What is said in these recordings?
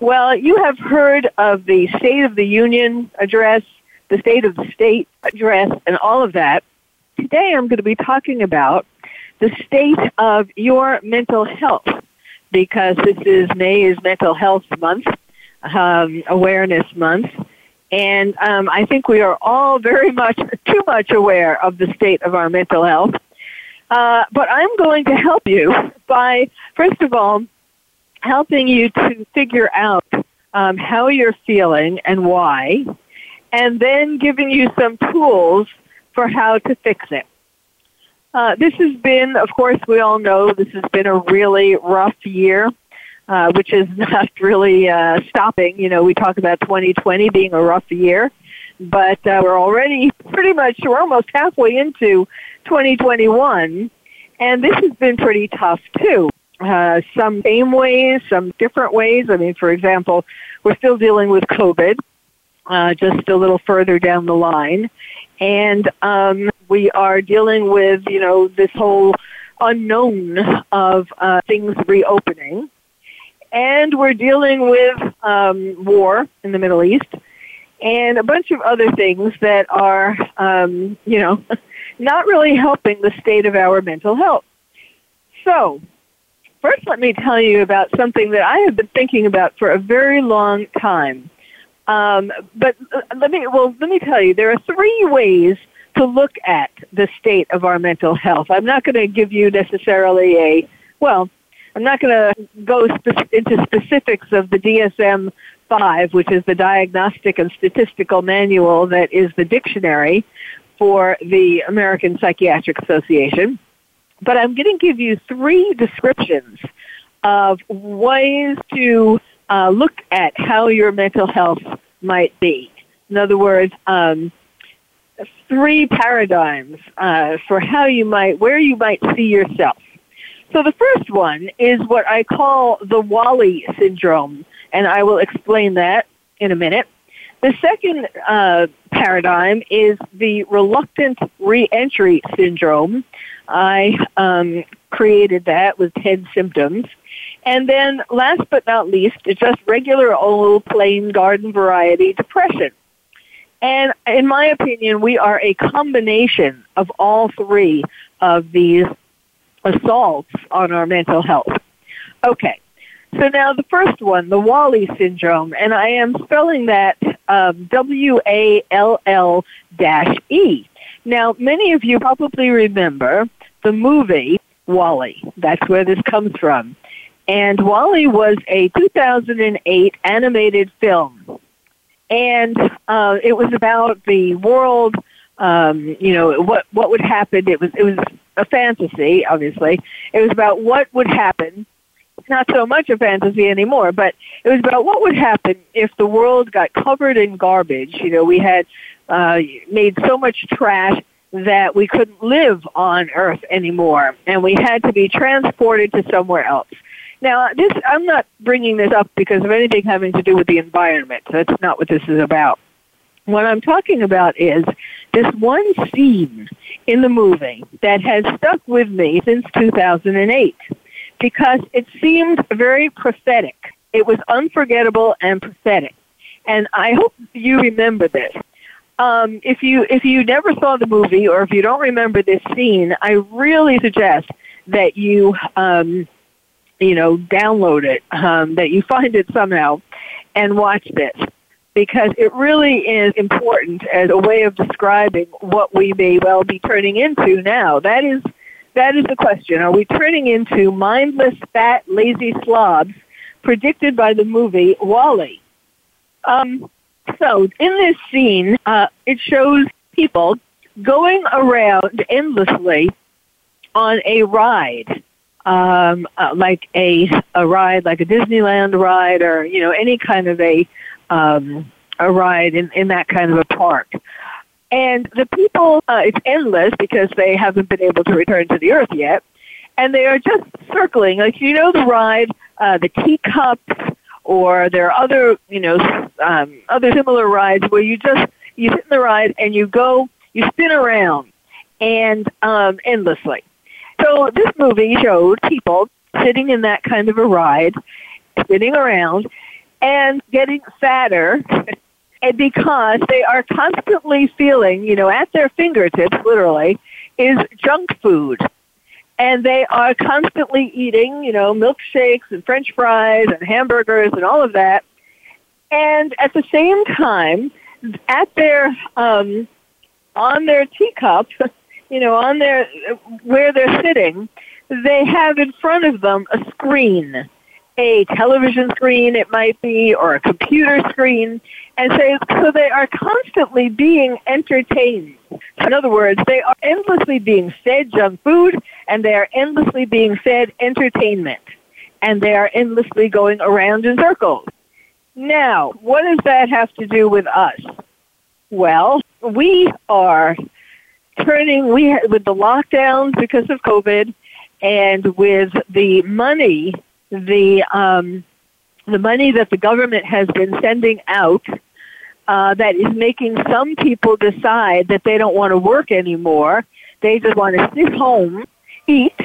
Well, you have heard of the State of the Union address, the State of the State address, and all of that. Today I'm going to be talking about the state of your mental health because this is May is Mental Health Month, um, Awareness Month, and um, I think we are all very much, too much aware of the state of our mental health. Uh, but I'm going to help you by, first of all, helping you to figure out um, how you're feeling and why, and then giving you some tools for how to fix it. Uh, this has been, of course, we all know this has been a really rough year, uh, which is not really uh, stopping. You know, we talk about 2020 being a rough year, but uh, we're already pretty much, we're almost halfway into 2021, and this has been pretty tough too. Uh, some same ways, some different ways. I mean, for example, we're still dealing with COVID, uh, just a little further down the line, and um, we are dealing with you know this whole unknown of uh, things reopening, and we're dealing with um, war in the Middle East, and a bunch of other things that are um, you know not really helping the state of our mental health. So First, let me tell you about something that I have been thinking about for a very long time. Um, but let me well, let me tell you, there are three ways to look at the state of our mental health. I'm not going to give you necessarily a well. I'm not going to go spe- into specifics of the DSM 5, which is the Diagnostic and Statistical Manual that is the dictionary for the American Psychiatric Association but I'm going to give you three descriptions of ways to uh, look at how your mental health might be. In other words, um, three paradigms uh, for how you might, where you might see yourself. So the first one is what I call the WALL-E syndrome, and I will explain that in a minute. The second uh, paradigm is the reluctant reentry syndrome, I um, created that with 10 symptoms. And then last but not least, just regular old plain garden variety depression. And in my opinion, we are a combination of all three of these assaults on our mental health. Okay. So now the first one, the WALL-E syndrome, and I am spelling that dash E. Now, many of you probably remember the movie WALL-E. That's where this comes from. And WALL-E was a 2008 animated film. And uh, it was about the world, um, you know, what, what would happen. It was, it was a fantasy, obviously. It was about what would happen. Not so much a fantasy anymore, but it was about what would happen if the world got covered in garbage. You know, we had uh, made so much trash that we couldn't live on Earth anymore, and we had to be transported to somewhere else. Now, this I'm not bringing this up because of anything having to do with the environment. That's not what this is about. What I'm talking about is this one scene in the movie that has stuck with me since 2008 because it seemed very prophetic. It was unforgettable and prophetic. And I hope you remember this um, if you if you never saw the movie or if you don't remember this scene, I really suggest that you um, you know download it, um, that you find it somehow, and watch this because it really is important as a way of describing what we may well be turning into now. That is that is the question: Are we turning into mindless, fat, lazy slobs predicted by the movie WALL-E? Um, so in this scene, uh, it shows people going around endlessly on a ride, um, uh, like a a ride, like a Disneyland ride, or you know any kind of a um, a ride in, in that kind of a park. And the people, uh, it's endless because they haven't been able to return to the earth yet. And they are just circling, like, you know, the ride, uh, the teacups, or there are other, you know, um, other similar rides where you just, you sit in the ride and you go, you spin around and, um, endlessly. So this movie showed people sitting in that kind of a ride, spinning around, and getting fatter because they are constantly feeling, you know, at their fingertips, literally, is junk food. And they are constantly eating, you know, milkshakes and french fries and hamburgers and all of that. And at the same time, at their, um, on their teacup, you know, on their, where they're sitting, they have in front of them a screen a television screen, it might be, or a computer screen. And so, so they are constantly being entertained. In other words, they are endlessly being fed junk food and they are endlessly being fed entertainment. And they are endlessly going around in circles. Now, what does that have to do with us? Well, we are turning, we, with the lockdowns because of COVID and with the money the um, the money that the government has been sending out uh, that is making some people decide that they don't want to work anymore. They just want to sit home, eat,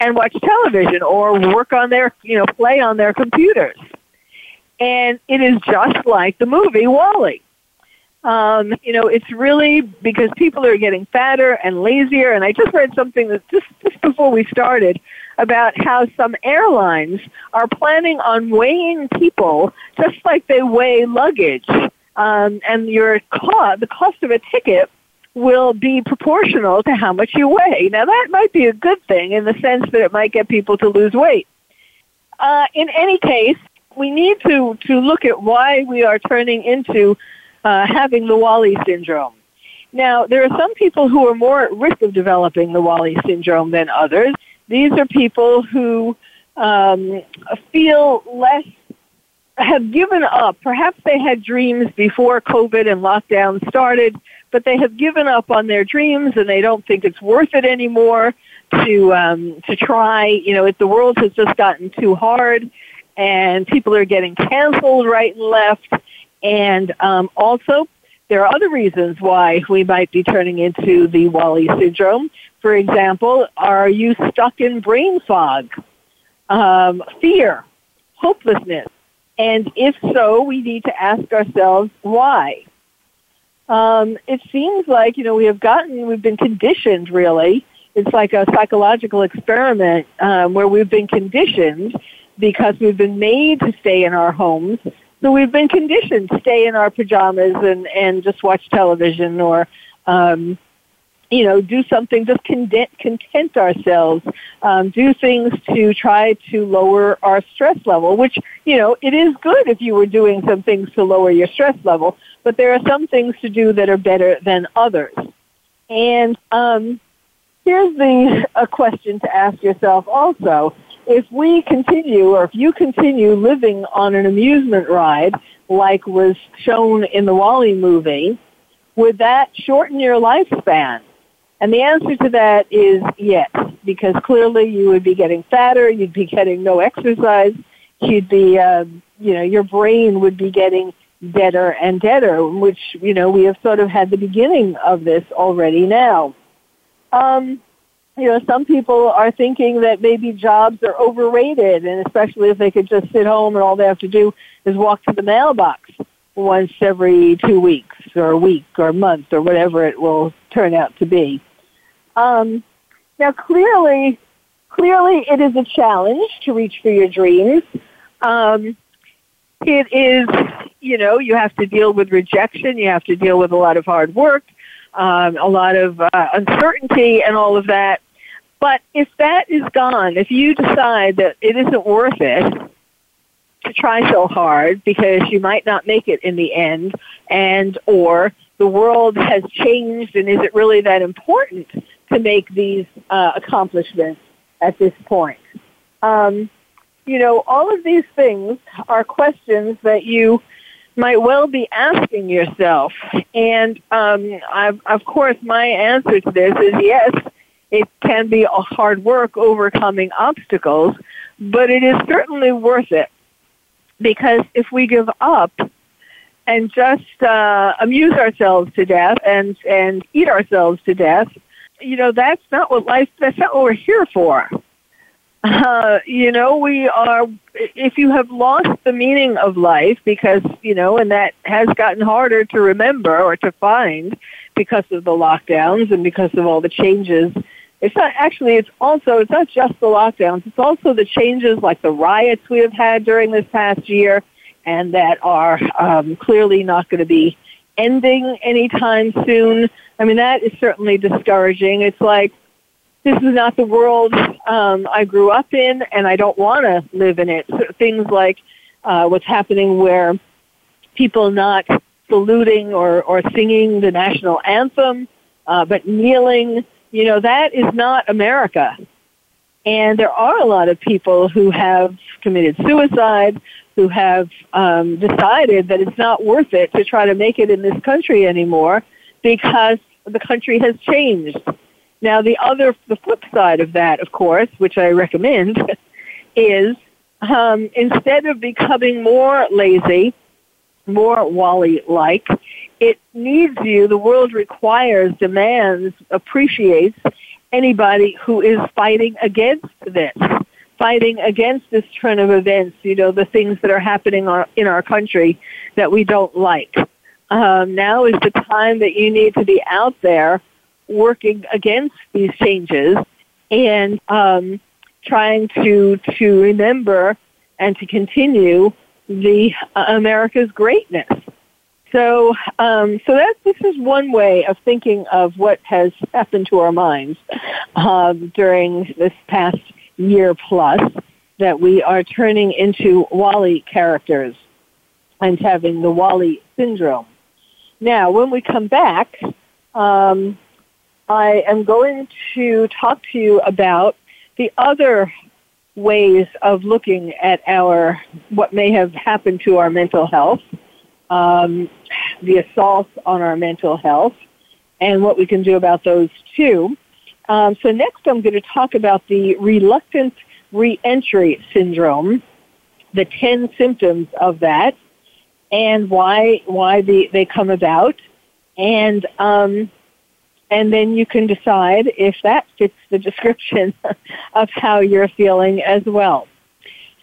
and watch television or work on their, you know, play on their computers. And it is just like the movie WALL-E. Um, you know, it's really because people are getting fatter and lazier. And I just read something that just, just before we started about how some airlines are planning on weighing people just like they weigh luggage. Um, and your cost, the cost of a ticket will be proportional to how much you weigh. Now that might be a good thing in the sense that it might get people to lose weight. Uh, in any case, we need to, to look at why we are turning into uh, having the WALL-E syndrome. Now, there are some people who are more at risk of developing the WALL-E syndrome than others. These are people who um, feel less, have given up. Perhaps they had dreams before COVID and lockdown started, but they have given up on their dreams and they don't think it's worth it anymore to um, to try. You know, if the world has just gotten too hard, and people are getting canceled right and left, and um, also there are other reasons why we might be turning into the WALL-E syndrome. For example, are you stuck in brain fog, um, fear, hopelessness? And if so, we need to ask ourselves why. Um, it seems like, you know, we have gotten, we've been conditioned really. It's like a psychological experiment um, where we've been conditioned because we've been made to stay in our homes so we've been conditioned to stay in our pajamas and, and just watch television or, um, you know, do something, just content, content ourselves, um, do things to try to lower our stress level, which, you know, it is good if you were doing some things to lower your stress level, but there are some things to do that are better than others. And um, here's the a question to ask yourself also if we continue or if you continue living on an amusement ride like was shown in the WALL-E movie, would that shorten your lifespan? And the answer to that is yes, because clearly you would be getting fatter, you'd be getting no exercise, you'd be, uh, you know, your brain would be getting deader and deader, which, you know, we have sort of had the beginning of this already now. Um, you know, some people are thinking that maybe jobs are overrated, and especially if they could just sit home and all they have to do is walk to the mailbox once every two weeks or a week or a month or whatever it will turn out to be. Um, now, clearly, clearly, it is a challenge to reach for your dreams. Um, it is, you know, you have to deal with rejection. You have to deal with a lot of hard work, um, a lot of uh, uncertainty, and all of that. But if that is gone, if you decide that it isn't worth it to try so hard because you might not make it in the end and or the world has changed and is it really that important to make these uh, accomplishments at this point? Um, you know, all of these things are questions that you might well be asking yourself. And um, of course, my answer to this is yes, it can be a hard work overcoming obstacles, but it is certainly worth it because if we give up and just uh, amuse ourselves to death and and eat ourselves to death, you know that's not what life. That's not what we're here for. Uh, you know, we are. If you have lost the meaning of life, because you know, and that has gotten harder to remember or to find because of the lockdowns and because of all the changes. It's not actually. It's also. It's not just the lockdowns. It's also the changes, like the riots we have had during this past year and that are um, clearly not going to be ending anytime soon. I mean, that is certainly discouraging. It's like, this is not the world um, I grew up in, and I don't want to live in it. So things like uh, what's happening where people not saluting or, or singing the national anthem, uh, but kneeling, you know, that is not America. And there are a lot of people who have committed suicide, who have um, decided that it's not worth it to try to make it in this country anymore because the country has changed. Now, the other, the flip side of that, of course, which I recommend, is um, instead of becoming more lazy, more WALL-E-like, it needs you. The world requires, demands, appreciates anybody who is fighting against this fighting against this trend of events, you know, the things that are happening in our country that we don't like. Um, now is the time that you need to be out there working against these changes and um, trying to to remember and to continue the uh, America's greatness. So, um, so that this is one way of thinking of what has happened to our minds um, during this past year plus that we are turning into WALL-E characters and having the WALL-E syndrome. Now, when we come back, um, I am going to talk to you about the other ways of looking at our what may have happened to our mental health, um, the assaults on our mental health, and what we can do about those too. Um, so next I'm going to talk about the reluctant reentry syndrome, the 10 symptoms of that, and why, why the, they come about. And, um, and then you can decide if that fits the description of how you're feeling as well.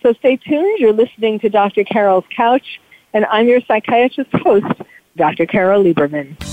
So stay tuned. You're listening to Dr. Carole's Couch, and I'm your psychiatrist host, Dr. Carole Lieberman.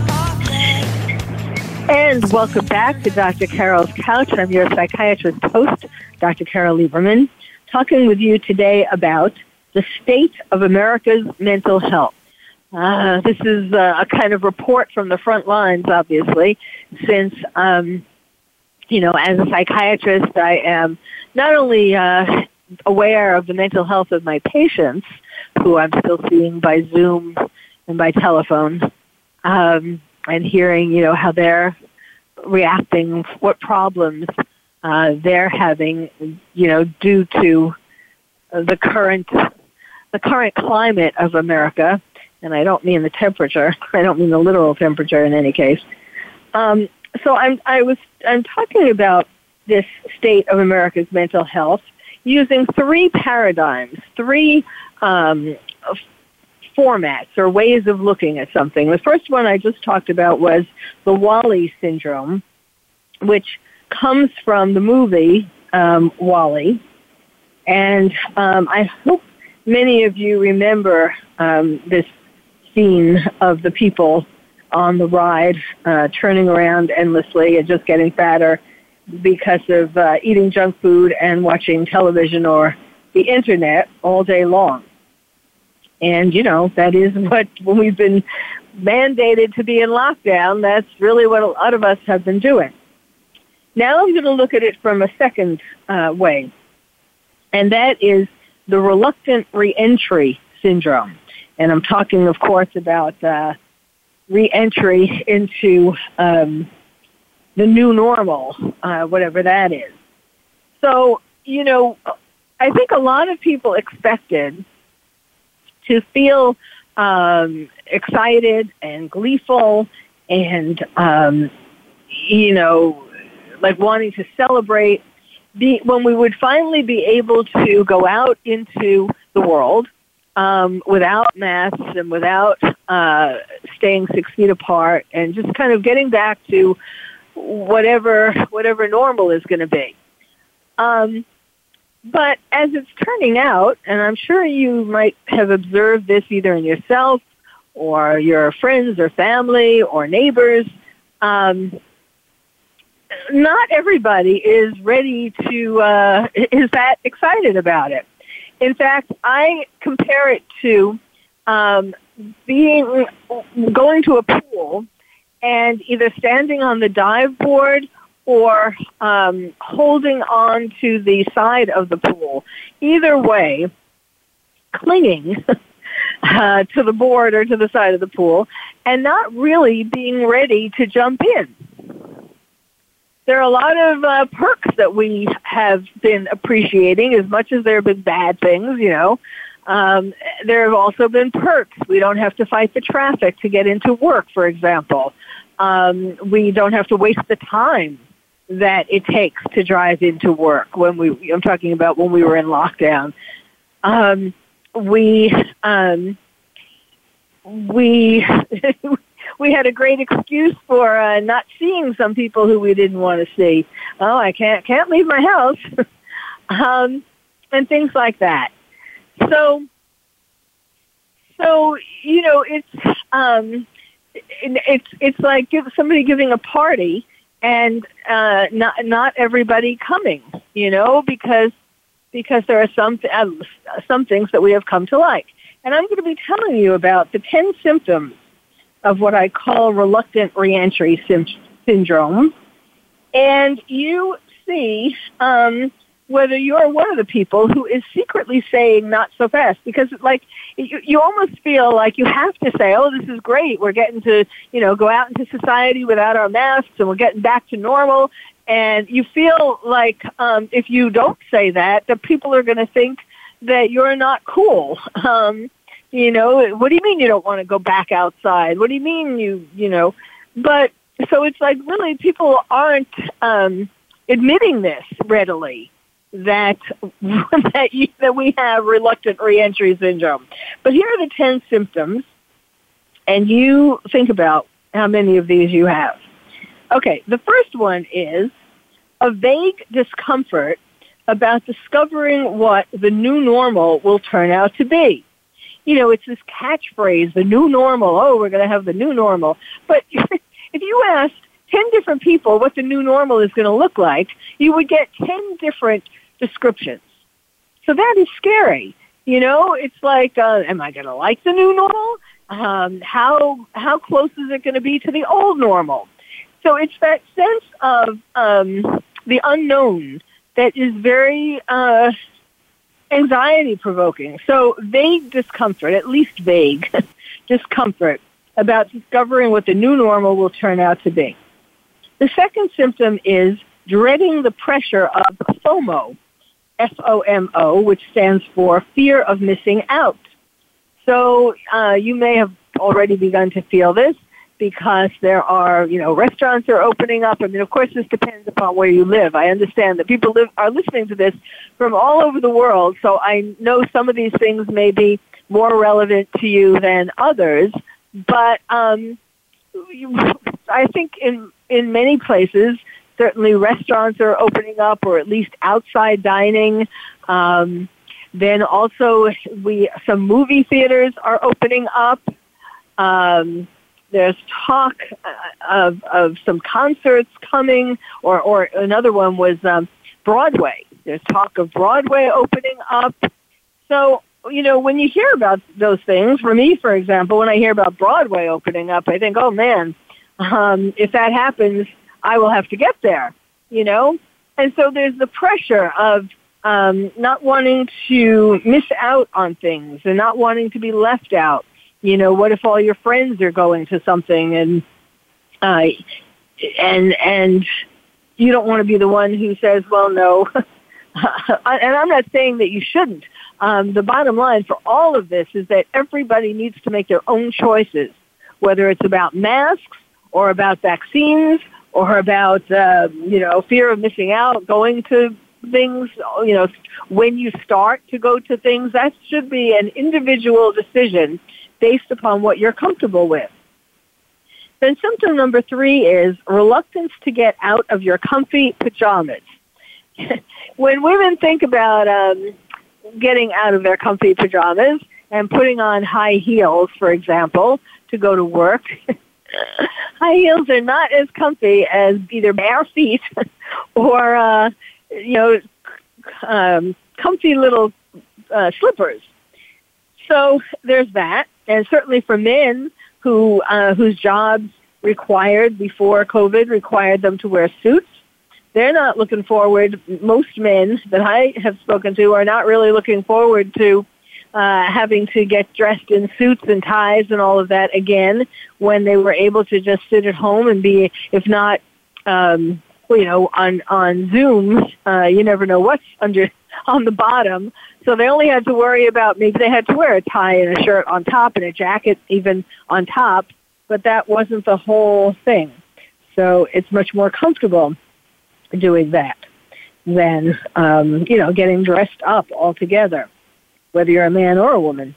And welcome back to Dr. Carole's Couch. I'm your psychiatrist host, Dr. Carole Lieberman, talking with you today about the state of America's mental health. Uh, this is uh, a kind of report from the front lines, obviously, since, um, you know, as a psychiatrist, I am not only uh, aware of the mental health of my patients, who I'm still seeing by Zoom and by telephone, um, and hearing, you know, how they're reacting, what problems uh, they're having, you know, due to the current the current climate of America. And I don't mean the temperature. I don't mean the literal temperature in any case. Um, so I'm I was I'm talking about this state of America's mental health using three paradigms, three um, formats or ways of looking at something. The first one I just talked about was the WALL-E syndrome, which comes from the movie um, WALL-E. And um, I hope many of you remember um, this scene of the people on the ride uh, turning around endlessly and just getting fatter because of uh, eating junk food and watching television or the internet all day long. And, you know, that is what, when we've been mandated to be in lockdown, that's really what a lot of us have been doing. Now I'm going to look at it from a second uh, way, and that is the reluctant reentry syndrome. And I'm talking, of course, about uh, reentry into um, the new normal, uh, whatever that is. So, you know, I think a lot of people expected to feel um, excited and gleeful and, um, you know, like wanting to celebrate be, when we would finally be able to go out into the world um, without masks and without uh, staying six feet apart and just kind of getting back to whatever whatever normal is going to be. Um, but as it's turning out, and I'm sure you might have observed this either in yourself or your friends or family or neighbors, um, not everybody is ready to uh, is that excited about it. In fact, I compare it to um, being going to a pool and either standing on the dive board or um, holding on to the side of the pool. Either way, clinging uh, to the board or to the side of the pool and not really being ready to jump in. There are a lot of uh, perks that we have been appreciating as much as there have been bad things, you know. Um, there have also been perks. We don't have to fight the traffic to get into work, for example. Um, we don't have to waste the time that it takes to drive into work when we I'm talking about when we were in lockdown. Um, we um, we we had a great excuse for uh, not seeing some people who we didn't want to see. Oh, I can't can't leave my house, um, and things like that. So, so you know, it's um, it's it's like give, somebody giving a party and uh, not not everybody coming, you know, because because there are some uh, some things that we have come to like. And I'm going to be telling you about the 10 symptoms of what I call reluctant reentry syndrome. And you see um, whether you're one of the people who is secretly saying not so fast because like you, you almost feel like you have to say, oh, this is great. We're getting to, you know, go out into society without our masks and we're getting back to normal. And you feel like um, if you don't say that, the people are going to think that you're not cool. Um, you know, what do you mean you don't want to go back outside? What do you mean you, you know, but so it's like really people aren't, um, admitting this readily that that, you, that we have reluctant reentry syndrome. But here are the 10 symptoms, and you think about how many of these you have. Okay, the first one is a vague discomfort about discovering what the new normal will turn out to be. You know, it's this catchphrase, the new normal. Oh, we're going to have the new normal. But if you asked 10 different people what the new normal is going to look like, you would get 10 different descriptions. So that is scary. You know, it's like, uh, am I going to like the new normal? Um, how how close is it going to be to the old normal? So it's that sense of um, the unknown that is very uh, anxiety provoking. So vague discomfort, at least vague discomfort about discovering what the new normal will turn out to be. The second symptom is dreading the pressure of FOMO, F-O-M-O, which stands for fear of missing out. So uh, you may have already begun to feel this because there are, you know, restaurants are opening up. I mean, of course, this depends upon where you live. I understand that people live, are listening to this from all over the world, so I know some of these things may be more relevant to you than others. But um, I think in in many places, certainly restaurants are opening up, or at least outside dining. Um, then also, we some movie theaters are opening up. Um, there's talk uh, of of some concerts coming, or or another one was um, Broadway. There's talk of Broadway opening up. So you know, when you hear about those things, for me, for example, when I hear about Broadway opening up, I think, oh man, um, if that happens, I will have to get there, you know? And so there's the pressure of um, not wanting to miss out on things and not wanting to be left out. You know, what if all your friends are going to something and, uh, and, and you don't want to be the one who says, well, no. and I'm not saying that you shouldn't. Um, the bottom line for all of this is that everybody needs to make their own choices, whether it's about masks or about vaccines or about uh, you know fear of missing out, going to things. You know, when you start to go to things, that should be an individual decision based upon what you're comfortable with. Then symptom number three is reluctance to get out of your comfy pajamas. when women think about um, getting out of their comfy pajamas and putting on high heels, for example, to go to work, high heels are not as comfy as either bare feet or uh, you know um, comfy little uh, slippers. So there's that, and certainly for men who uh, whose jobs required before COVID required them to wear suits. They're not looking forward. Most men that I have spoken to are not really looking forward to uh, having to get dressed in suits and ties and all of that again when they were able to just sit at home and be, if not, um, you know, on on Zoom, uh, you never know what's under on the bottom. So they only had to worry about maybe they had to wear a tie and a shirt on top and a jacket even on top, but that wasn't the whole thing. So it's much more comfortable doing that than um, you know getting dressed up altogether whether you're a man or a woman.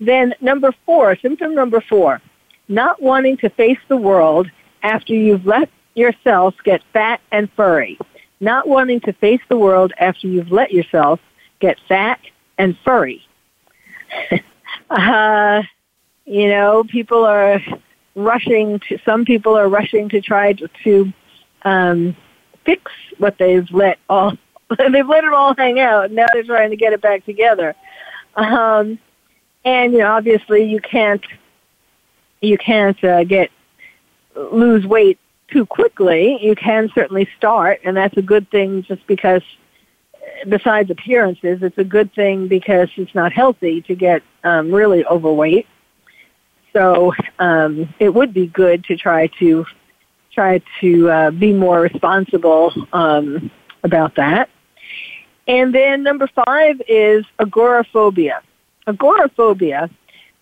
Then number four, symptom number four, not wanting to face the world after you've let yourself get fat and furry. Not wanting to face the world after you've let yourself get fat and furry. uh, you know, people are rushing to, some people are rushing to try to, to um, fix what they've let all, they've let it all hang out, and now they're trying to get it back together. Um, and you know, obviously, you can't you can't uh, get lose weight too quickly. You can certainly start, and that's a good thing. Just because, besides appearances, it's a good thing because it's not healthy to get um, really overweight. So um, it would be good to try to try to uh, be more responsible um, about that. And then number five is agoraphobia. Agoraphobia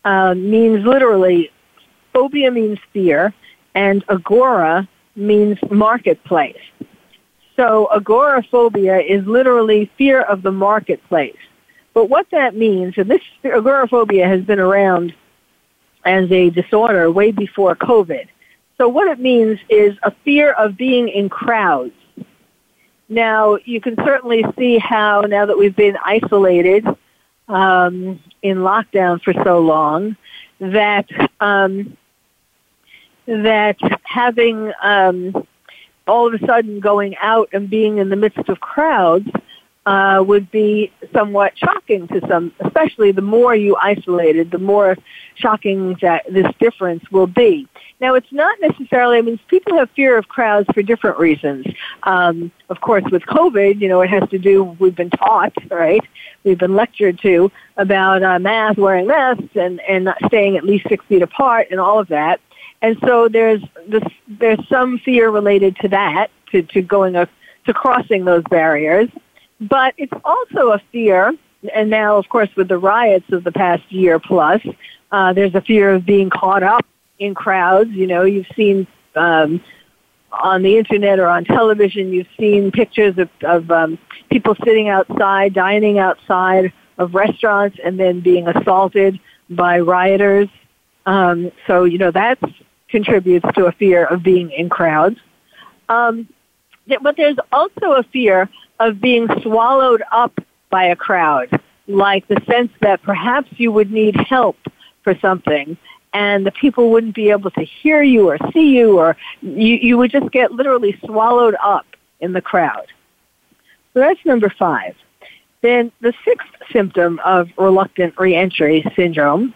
uh, means literally, phobia means fear, and agora means marketplace. So agoraphobia is literally fear of the marketplace. But what that means, and this agoraphobia has been around as a disorder way before COVID. So what it means is a fear of being in crowds. Now, you can certainly see how now that we've been isolated um, in lockdown for so long, that um, that having um, all of a sudden going out and being in the midst of crowds uh, would be somewhat shocking to some, especially the more you isolated, the more shocking that this difference will be. Now, it's not necessarily, I mean, people have fear of crowds for different reasons. Um, of course, with COVID, you know, it has to do, we've been taught, right? We've been lectured to about uh, masks, wearing masks, and, and not staying at least six feet apart and all of that. And so there's this, there's some fear related to that, to, to going, a, to crossing those barriers. But it's also a fear, and now, of course, with the riots of the past year plus, uh, there's a fear of being caught up in crowds. You know, you've seen um, on the internet or on television, you've seen pictures of, of um, people sitting outside, dining outside of restaurants, and then being assaulted by rioters. Um, so, you know, that contributes to a fear of being in crowds. Um, but there's also a fear of being swallowed up by a crowd, like the sense that perhaps you would need help for something and the people wouldn't be able to hear you or see you or you, you would just get literally swallowed up in the crowd. So that's number five. Then the sixth symptom of reluctant reentry syndrome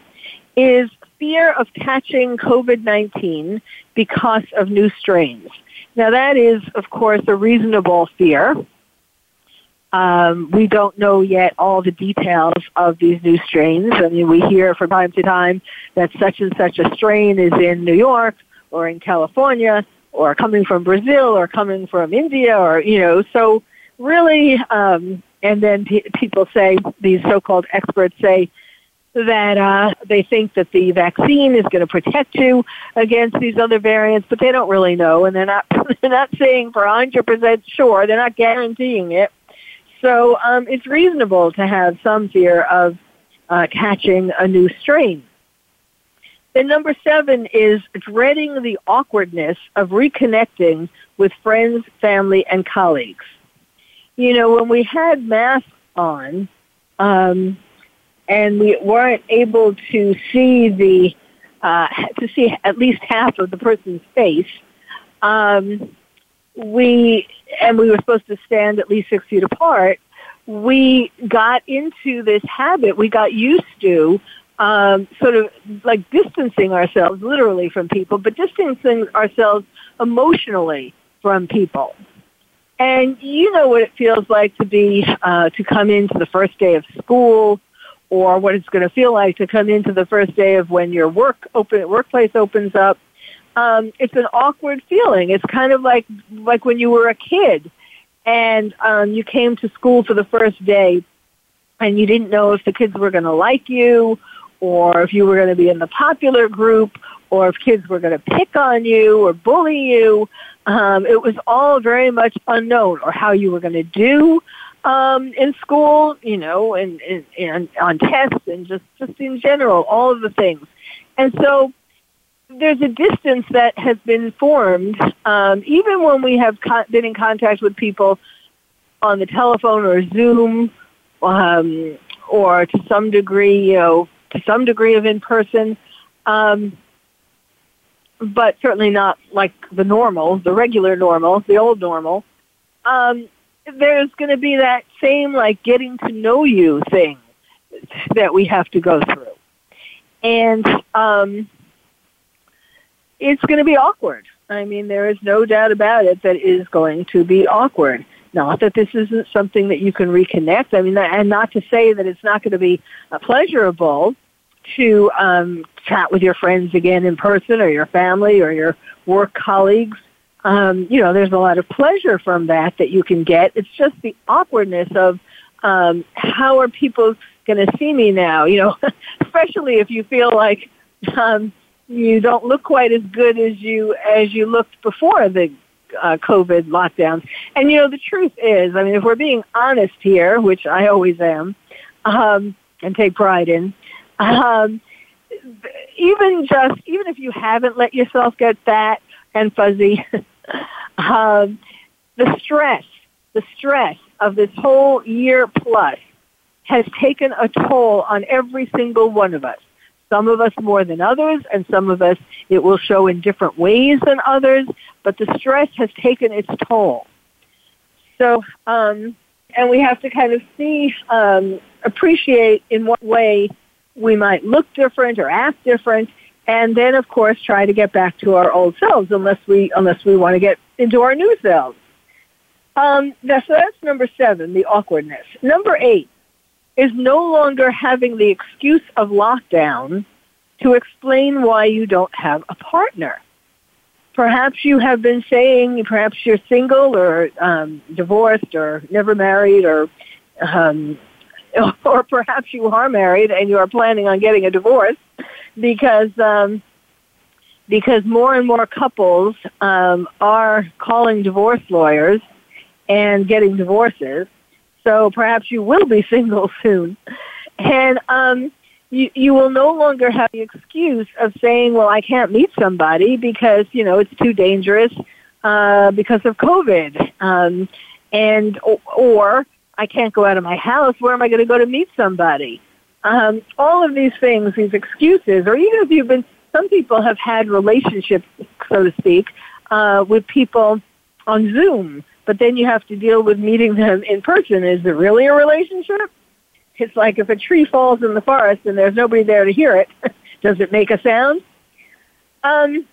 is fear of catching COVID-19 because of new strains. Now that is, of course, a reasonable fear. Um, we don't know yet all the details of these new strains. I mean, we hear from time to time that such and such a strain is in New York or in California or coming from Brazil or coming from India or, you know, so really, um, and then pe- people say, these so-called experts say, that uh, they think that the vaccine is going to protect you against these other variants, but they don't really know, and they're not they're not saying for 100% sure. They're not guaranteeing it. So um, it's reasonable to have some fear of uh, catching a new strain. Then number seven is dreading the awkwardness of reconnecting with friends, family, and colleagues. You know, when we had masks on, um, and we weren't able to see the uh, to see at least half of the person's face, um, we and we were supposed to stand at least six feet apart, we got into this habit. We got used to um, sort of like distancing ourselves literally from people, but distancing ourselves emotionally from people. And you know what it feels like to be uh, to come into the first day of school, or what it's going to feel like to come into the first day of when your work open workplace opens up um, it's an awkward feeling. It's kind of like like when you were a kid and um, you came to school for the first day and you didn't know if the kids were going to like you or if you were going to be in the popular group or if kids were going to pick on you or bully you. Um, it was all very much unknown or how you were going to do um, in school, you know, and, and, and on tests and just, just in general, all of the things. And so there's a distance that has been formed, um, even when we have been in contact with people on the telephone or Zoom, um, or to some degree, you know, to some degree of in person, um, but certainly not like the normal, the regular normal, the old normal. Um, there's going to be that same like getting to know you thing that we have to go through, and um, it's going to be awkward. I mean, there is no doubt about it that it is going to be awkward. Not that this isn't something that you can reconnect. I mean, and not to say that it's not going to be pleasurable to um, chat with your friends again in person or your family or your work colleagues. Um, you know, there's a lot of pleasure from that that you can get. It's just the awkwardness of um, how are people going to see me now? You know, especially if you feel like um, you don't look quite as good as you as you looked before the uh, COVID lockdowns. And you know, the truth is, I mean, if we're being honest here, which I always am, um, and take pride in, um, even just even if you haven't let yourself get fat and fuzzy, um, the stress, the stress of this whole year plus has taken a toll on every single one of us. Some of us more than others, and some of us it will show in different ways than others, but the stress has taken its toll. So, um, and we have to kind of see, um, appreciate in what way we might look different or act different, and then of course try to get back to our old selves unless we unless we want to get into our new selves. Um, so that's number seven, the awkwardness. Number eight is no longer having the excuse of lockdown to explain why you don't have a partner. Perhaps you have been saying, perhaps you're single or um, divorced or never married or um, or perhaps you are married and you are planning on getting a divorce because um, because more and more couples um, are calling divorce lawyers and getting divorces. So perhaps you will be single soon, and um, you you will no longer have the excuse of saying, "Well, I can't meet somebody because you know it's too dangerous uh, because of COVID," um, and or I can't go out of my house. Where am I going to go to meet somebody? Um, all of these things, these excuses, or even if you've been, some people have had relationships, so to speak, uh, with people on Zoom, but then you have to deal with meeting them in person. Is it really a relationship? It's like if a tree falls in the forest and there's nobody there to hear it, does it make a sound? Um,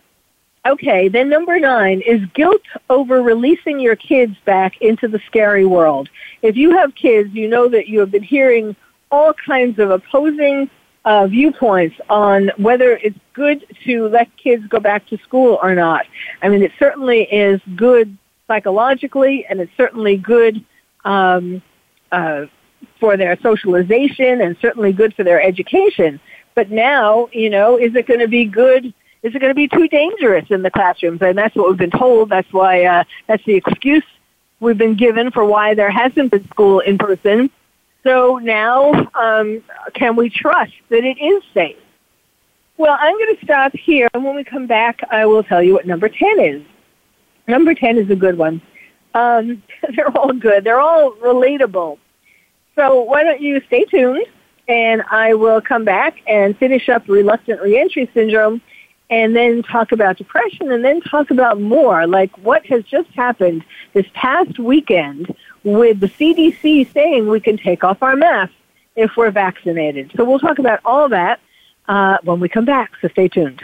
Okay, then number nine is guilt over releasing your kids back into the scary world. If you have kids, you know that you have been hearing all kinds of opposing uh, viewpoints on whether it's good to let kids go back to school or not. I mean, it certainly is good psychologically, and it's certainly good um, uh, for their socialization, and certainly good for their education. But now, you know, is it going to be good? is it going to be too dangerous in the classrooms? And that's what we've been told. That's why uh, that's the excuse we've been given for why there hasn't been school in person. So now, um, can we trust that it is safe? Well, I'm going to stop here, and when we come back, I will tell you what number 10 is. Number 10 is a good one. Um, they're all good. They're all relatable. So why don't you stay tuned, and I will come back and finish up reluctant reentry syndrome and then talk about depression and then talk about more like what has just happened this past weekend with the CDC saying we can take off our masks if we're vaccinated. So we'll talk about all that uh, when we come back, so stay tuned.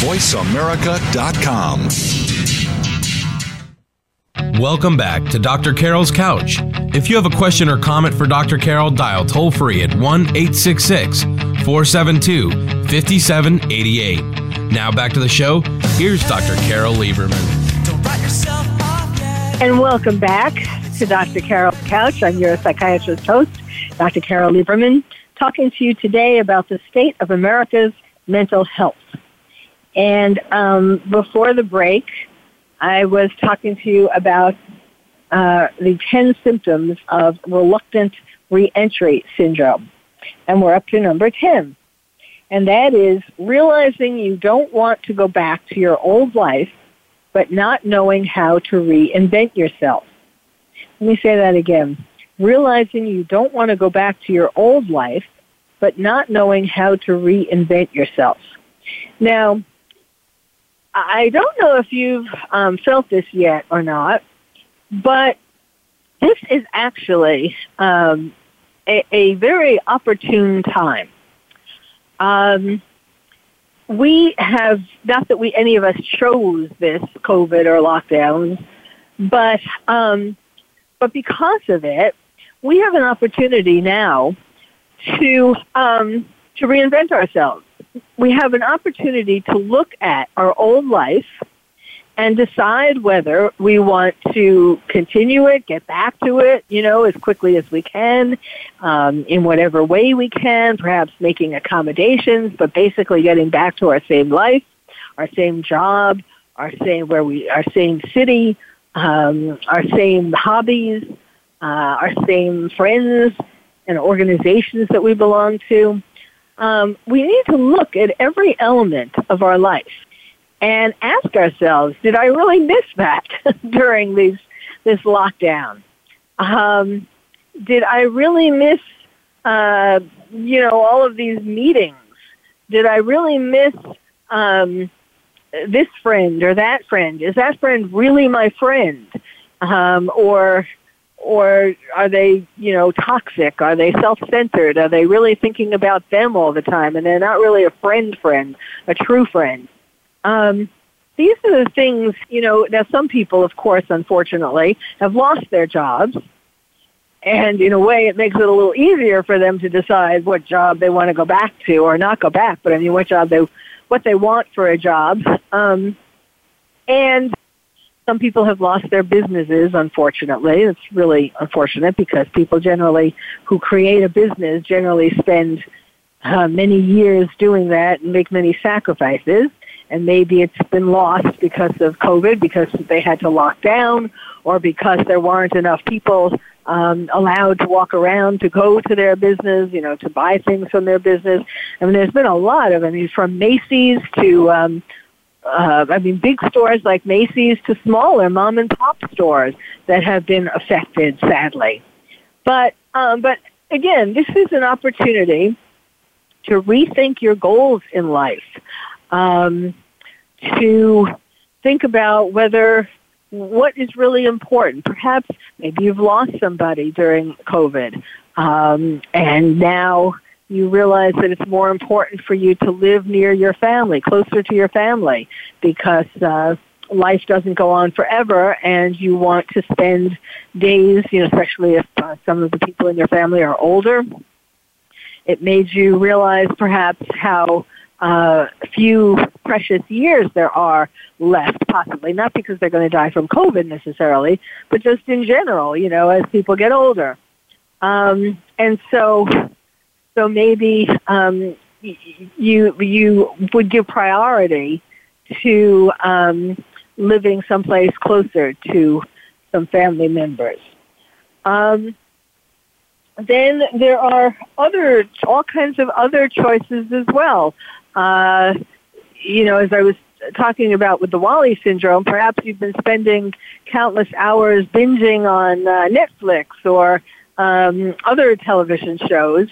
VoiceAmerica.com. Welcome back to Dr. Carole's Couch. If you have a question or comment for Dr. Carole, dial toll free at 1 866 472 5788. Now back to the show. Here's Dr. Carole Lieberman. And welcome back to Dr. Carole's Couch. I'm your psychiatrist host, Dr. Carole Lieberman, talking to you today about the state of America's mental health. And um, before the break, I was talking to you about uh, the 10 symptoms of reluctant reentry syndrome. And we're up to number 10. And that is realizing you don't want to go back to your old life, but not knowing how to reinvent yourself. Let me say that again. Realizing you don't want to go back to your old life, but not knowing how to reinvent yourself. Now, I don't know if you've um, felt this yet or not, but this is actually um, a, a, very opportune time. Um, we have not that we any of us chose this COVID or lockdowns, but um, but because of it, we have an opportunity now to um, to reinvent ourselves. We have an opportunity to look at our old life and decide whether we want to continue it, get back to it, you know, as quickly as we can, um, in whatever way we can, perhaps making accommodations, but basically getting back to our same life, our same job, our same where we, our same city, um, our same hobbies, uh, our same friends and organizations that we belong to. Um, we need to look at every element of our life and ask ourselves, did I really miss that during these, this lockdown? Um, did I really miss, uh, you know, all of these meetings? Did I really miss um, this friend or that friend? Is that friend really my friend? Um, or or are they, you know, toxic? Are they self-centered? Are they really thinking about them all the time and they're not really a friend friend, a true friend? Um, these are the things, you know, now some people, of course, unfortunately, have lost their jobs. And in a way, it makes it a little easier for them to decide what job they want to go back to or not go back, but I mean, what job they, what they want for a job. Um, and some people have lost their businesses, unfortunately. It's really unfortunate because people generally who create a business generally spend uh, many years doing that and make many sacrifices and maybe it's been lost because of COVID, because they had to lock down, or because there weren't enough people um, allowed to walk around to go to their business, you know, to buy things from their business. I mean, there's been a lot of, I mean, from Macy's to, um, uh, I mean, big stores like Macy's to smaller mom and pop stores that have been affected, sadly. But, um, but again, this is an opportunity to rethink your goals in life um, to think about whether what is really important. Perhaps maybe you've lost somebody during COVID, um, and now you realize that it's more important for you to live near your family, closer to your family, because uh, life doesn't go on forever, and you want to spend days, you know, especially if uh, some of the people in your family are older. It made you realize perhaps how uh, few precious years there are left, possibly not because they're going to die from COVID necessarily, but just in general, you know, as people get older. Um, and so, so maybe um, you you would give priority to um, living someplace closer to some family members. Um, then there are other all kinds of other choices as well. Uh, you know, as I was talking about with the WALL-E syndrome, perhaps you've been spending countless hours binging on uh, Netflix or um, other television shows,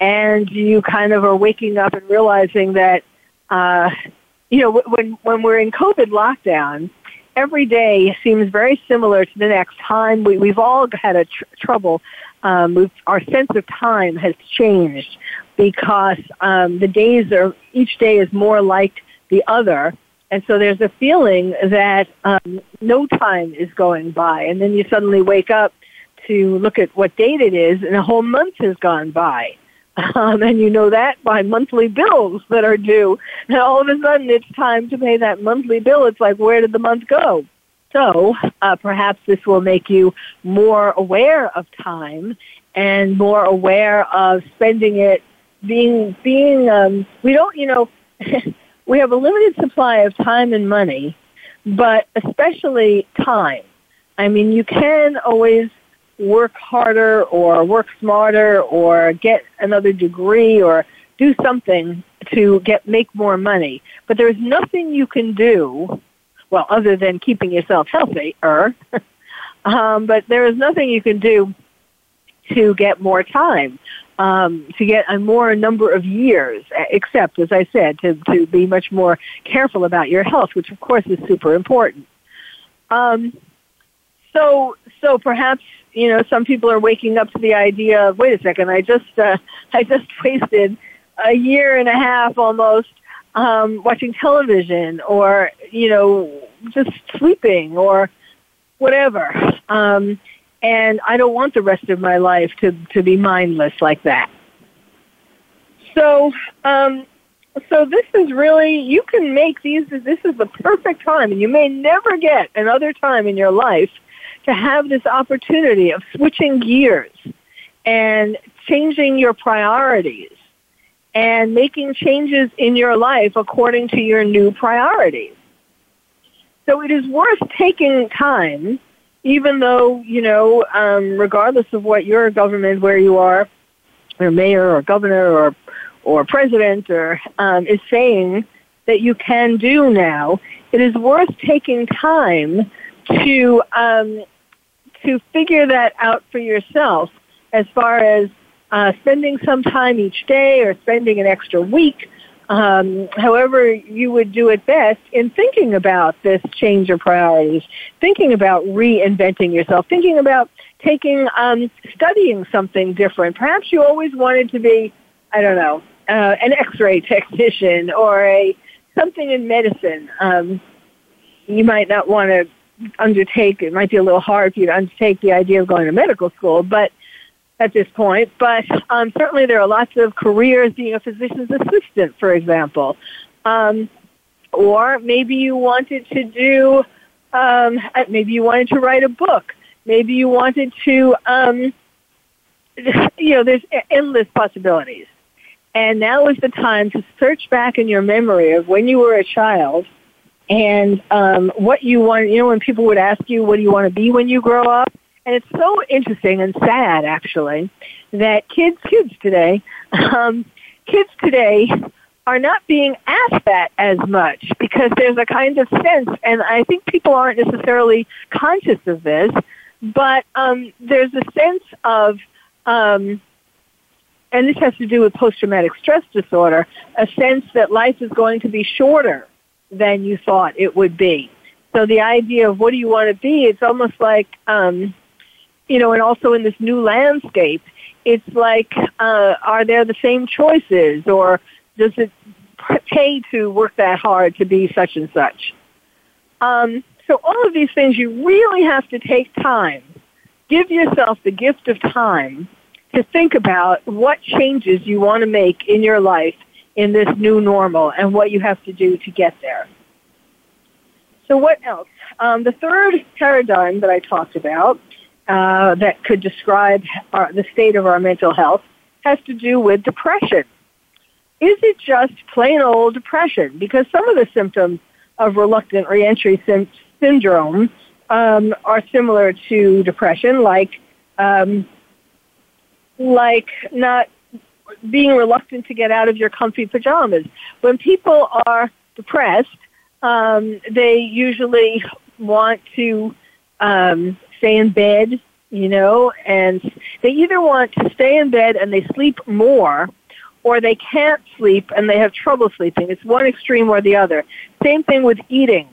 and you kind of are waking up and realizing that, uh, you know, when when we're in COVID lockdown, every day seems very similar to the next time. We, we've all had a tr- trouble. Um, our sense of time has changed because um, the days are each day is more like the other, and so there's a feeling that um, no time is going by, and then you suddenly wake up to look at what date it is, and a whole month has gone by. Um, and you know that by monthly bills that are due. And all of a sudden it's time to pay that monthly bill. It's like, where did the month go? So uh, perhaps this will make you more aware of time and more aware of spending it being being um we don't you know we have a limited supply of time and money but especially time i mean you can always work harder or work smarter or get another degree or do something to get make more money. But there's nothing you can do, well, other than keeping yourself healthy, er, um, but there is nothing you can do to get more time, um, to get a more number of years, except, as I said, to, to be much more careful about your health, which of course is super important. Um, so, so perhaps you know some people are waking up to the idea of wait a second, I just uh, I just wasted a year and a half almost um, watching television or you know just sleeping or whatever. Um, and I don't want the rest of my life to to be mindless like that. So, um, so this is really you can make these. This is the perfect time, and you may never get another time in your life to have this opportunity of switching gears and changing your priorities and making changes in your life according to your new priorities. So it is worth taking time, even though, you know, um, regardless of what your government, where you are, or mayor or governor or, or president or um, is saying that you can do now, it is worth taking time to um, to figure that out for yourself as far as uh, spending some time each day or spending an extra week, um, however you would do it best in thinking about this change of priorities, thinking about reinventing yourself, thinking about taking, um, studying something different. Perhaps you always wanted to be, I don't know, uh, an X-ray technician or a something in medicine. Um, you might not want to undertake, it might be a little hard for you to undertake the idea of going to medical school, but at this point, but um, certainly there are lots of careers being a physician's assistant, for example. Um, or maybe you wanted to do, um, maybe you wanted to write a book. Maybe you wanted to, um, you know, there's endless possibilities. And now is the time to search back in your memory of when you were a child and um, what you want. You know, when people would ask you, "What do you want to be when you grow up?" And it's so interesting and sad, actually, that kids, kids today, um, kids today are not being asked that as much because there's a kind of sense, and I think people aren't necessarily conscious of this, but um, there's a sense of, um, and this has to do with post-traumatic stress disorder, a sense that life is going to be shorter than you thought it would be. So the idea of what do you want to be, it's almost like, um, you know, and also in this new landscape, it's like, uh, are there the same choices or does it pay to work that hard to be such and such? Um, so all of these things, you really have to take time. Give yourself the gift of time to think about what changes you want to make in your life in this new normal and what you have to do to get there. So what else? Um, the third paradigm that I talked about uh, that could describe our, the state of our mental health has to do with depression. Is it just plain old depression? Because some of the symptoms of reluctant reentry sim- syndrome um, are similar to depression, like um, like not being reluctant to get out of your comfy pajamas. When people are depressed, um, they usually want to um, stay in bed, you know, and they either want to stay in bed and they sleep more, or they can't sleep and they have trouble sleeping. It's one extreme or the other. Same thing with eating.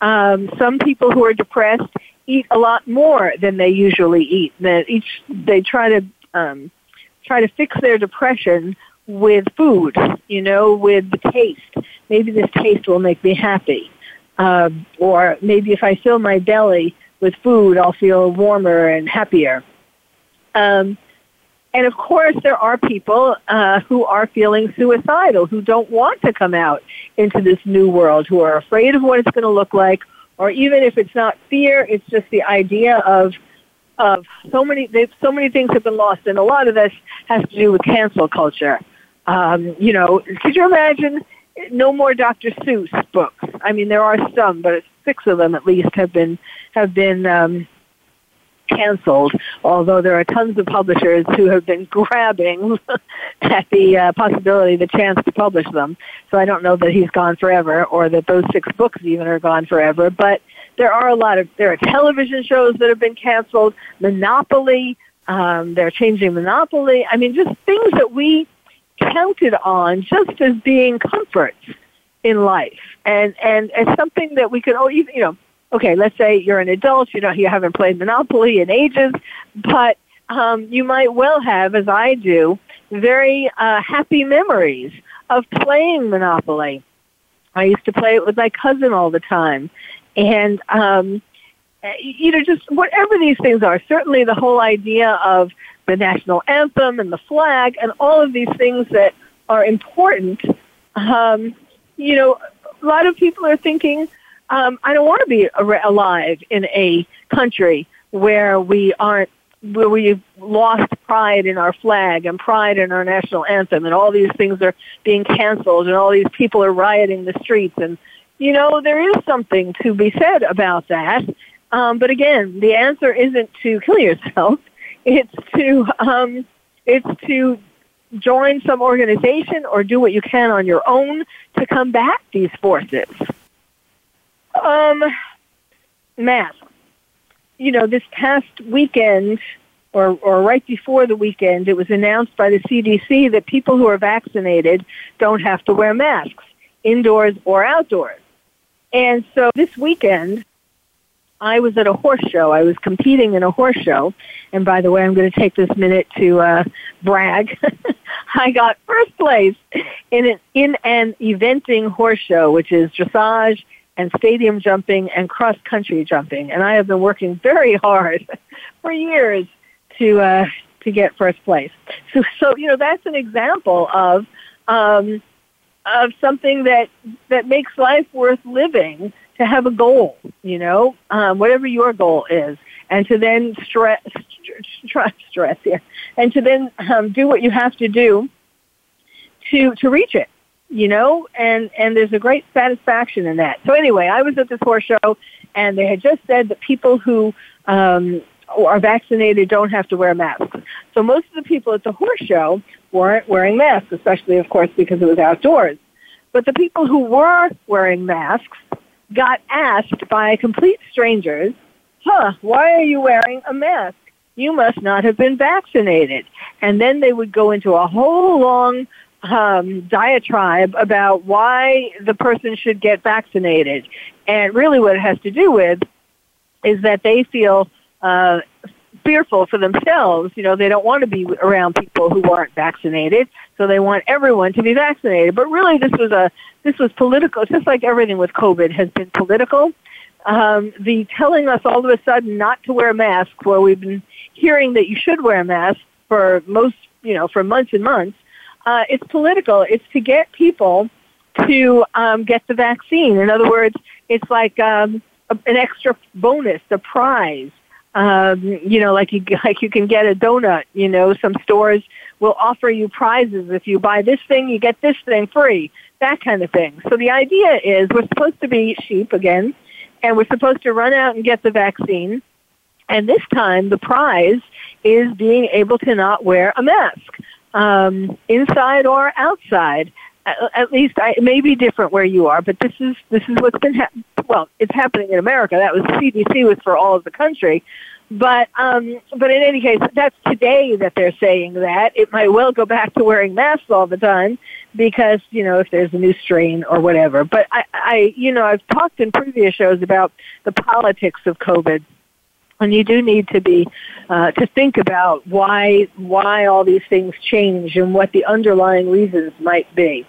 Um, some people who are depressed eat a lot more than they usually eat. That each they try to um, try to fix their depression with food, you know, with the taste. Maybe this taste will make me happy. Um, or maybe if I fill my belly with food, I'll feel warmer and happier. Um, and of course, there are people uh, who are feeling suicidal, who don't want to come out into this new world, who are afraid of what it's going to look like, or even if it's not fear, it's just the idea of of so many. So many things have been lost, and a lot of this has to do with cancel culture. Um, you know, could you imagine no more Dr. Seuss books? I mean, there are some, but six of them at least have been have been um, canceled, although there are tons of publishers who have been grabbing at the uh, possibility, the chance to publish them. So I don't know that he's gone forever or that those six books even are gone forever, but there are a lot of, there are television shows that have been canceled, Monopoly, um, they're changing Monopoly. I mean, just things that we counted on just as being comforts in life and, and, and something that we could, oh, even you know, okay, let's say you're an adult, you know, you haven't played Monopoly in ages, but um, you might well have, as I do, very uh, happy memories of playing Monopoly. I used to play it with my cousin all the time, and um, you know, just whatever these things are. Certainly, the whole idea of the national anthem and the flag and all of these things that are important. Um, you know, a lot of people are thinking, um, I don't want to be alive in a country where we aren't where we've lost pride in our flag and pride in our national anthem and all these things are being canceled and all these people are rioting the streets and you know there is something to be said about that um, but again the answer isn't to kill yourself it's to um, it's to join some organization or do what you can on your own to combat these forces um, masks. You know, this past weekend, or, or right before the weekend, it was announced by the CDC that people who are vaccinated don't have to wear masks, indoors or outdoors. And so this weekend, I was at a horse show. I was competing in a horse show. And by the way, I'm going to take this minute to uh, brag. I got first place in an, in an eventing horse show, which is dressage and stadium jumping and cross country jumping. And I have been working very hard for years to uh, to get first place. So, so you know that's an example of um, of something that that makes life worth living. To have a goal, you know, um, whatever your goal is, and to then stress, stress, stress, yeah, and to then um, do what you have to do to to reach it you know, and and there's a great satisfaction in that. So anyway, I was at this horse show, and they had just said that people who um, are vaccinated don't have to wear masks. So most of the people at the horse show weren't wearing masks, especially, of course, because it was outdoors. But the people who were wearing masks got asked by complete strangers, "Huh? Why are you wearing a mask? You must not have been vaccinated." And then they would go into a whole long um, diatribe about why the person should get vaccinated. And really what it has to do with is that they feel uh, fearful for themselves. You know, they don't want to be around people who aren't vaccinated, so they want everyone to be vaccinated. But really this was a this was political. Just like everything with COVID has been political. Um, the telling us all of a sudden not to wear masks, where we've been hearing that you should wear masks for most, you know, for months and months, uh, it's political. It's to get people to um, get the vaccine. In other words, it's like um, a, an extra bonus, a prize. Um, you know, like you like you can get a donut. You know, some stores will offer you prizes if you buy this thing, you get this thing free. That kind of thing. So the idea is we're supposed to be sheep again, and we're supposed to run out and get the vaccine. And this time, the prize is being able to not wear a mask um, inside or outside. At, at least I, it may be different where you are, but this is this is what's been happening. Well, it's happening in America. That was CDC was for all of the country, but um, but in any case, that's today that they're saying that it might well go back to wearing masks all the time because you know if there's a new strain or whatever. But I, I you know I've talked in previous shows about the politics of COVID and you do need to be uh, to think about why why all these things change and what the underlying reasons might be.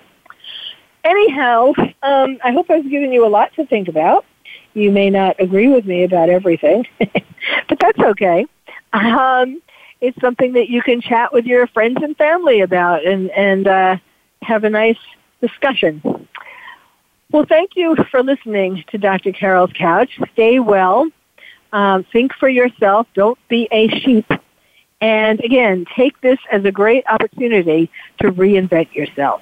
Anyhow, um, I hope I've given you a lot to think about. You may not agree with me about everything, but that's okay. Um, it's something that you can chat with your friends and family about and and uh, have a nice discussion. Well, thank you for listening to Dr. Carole's Couch. Stay well um, think for yourself. Don't be a sheep. And again, take this as a great opportunity to reinvent yourself.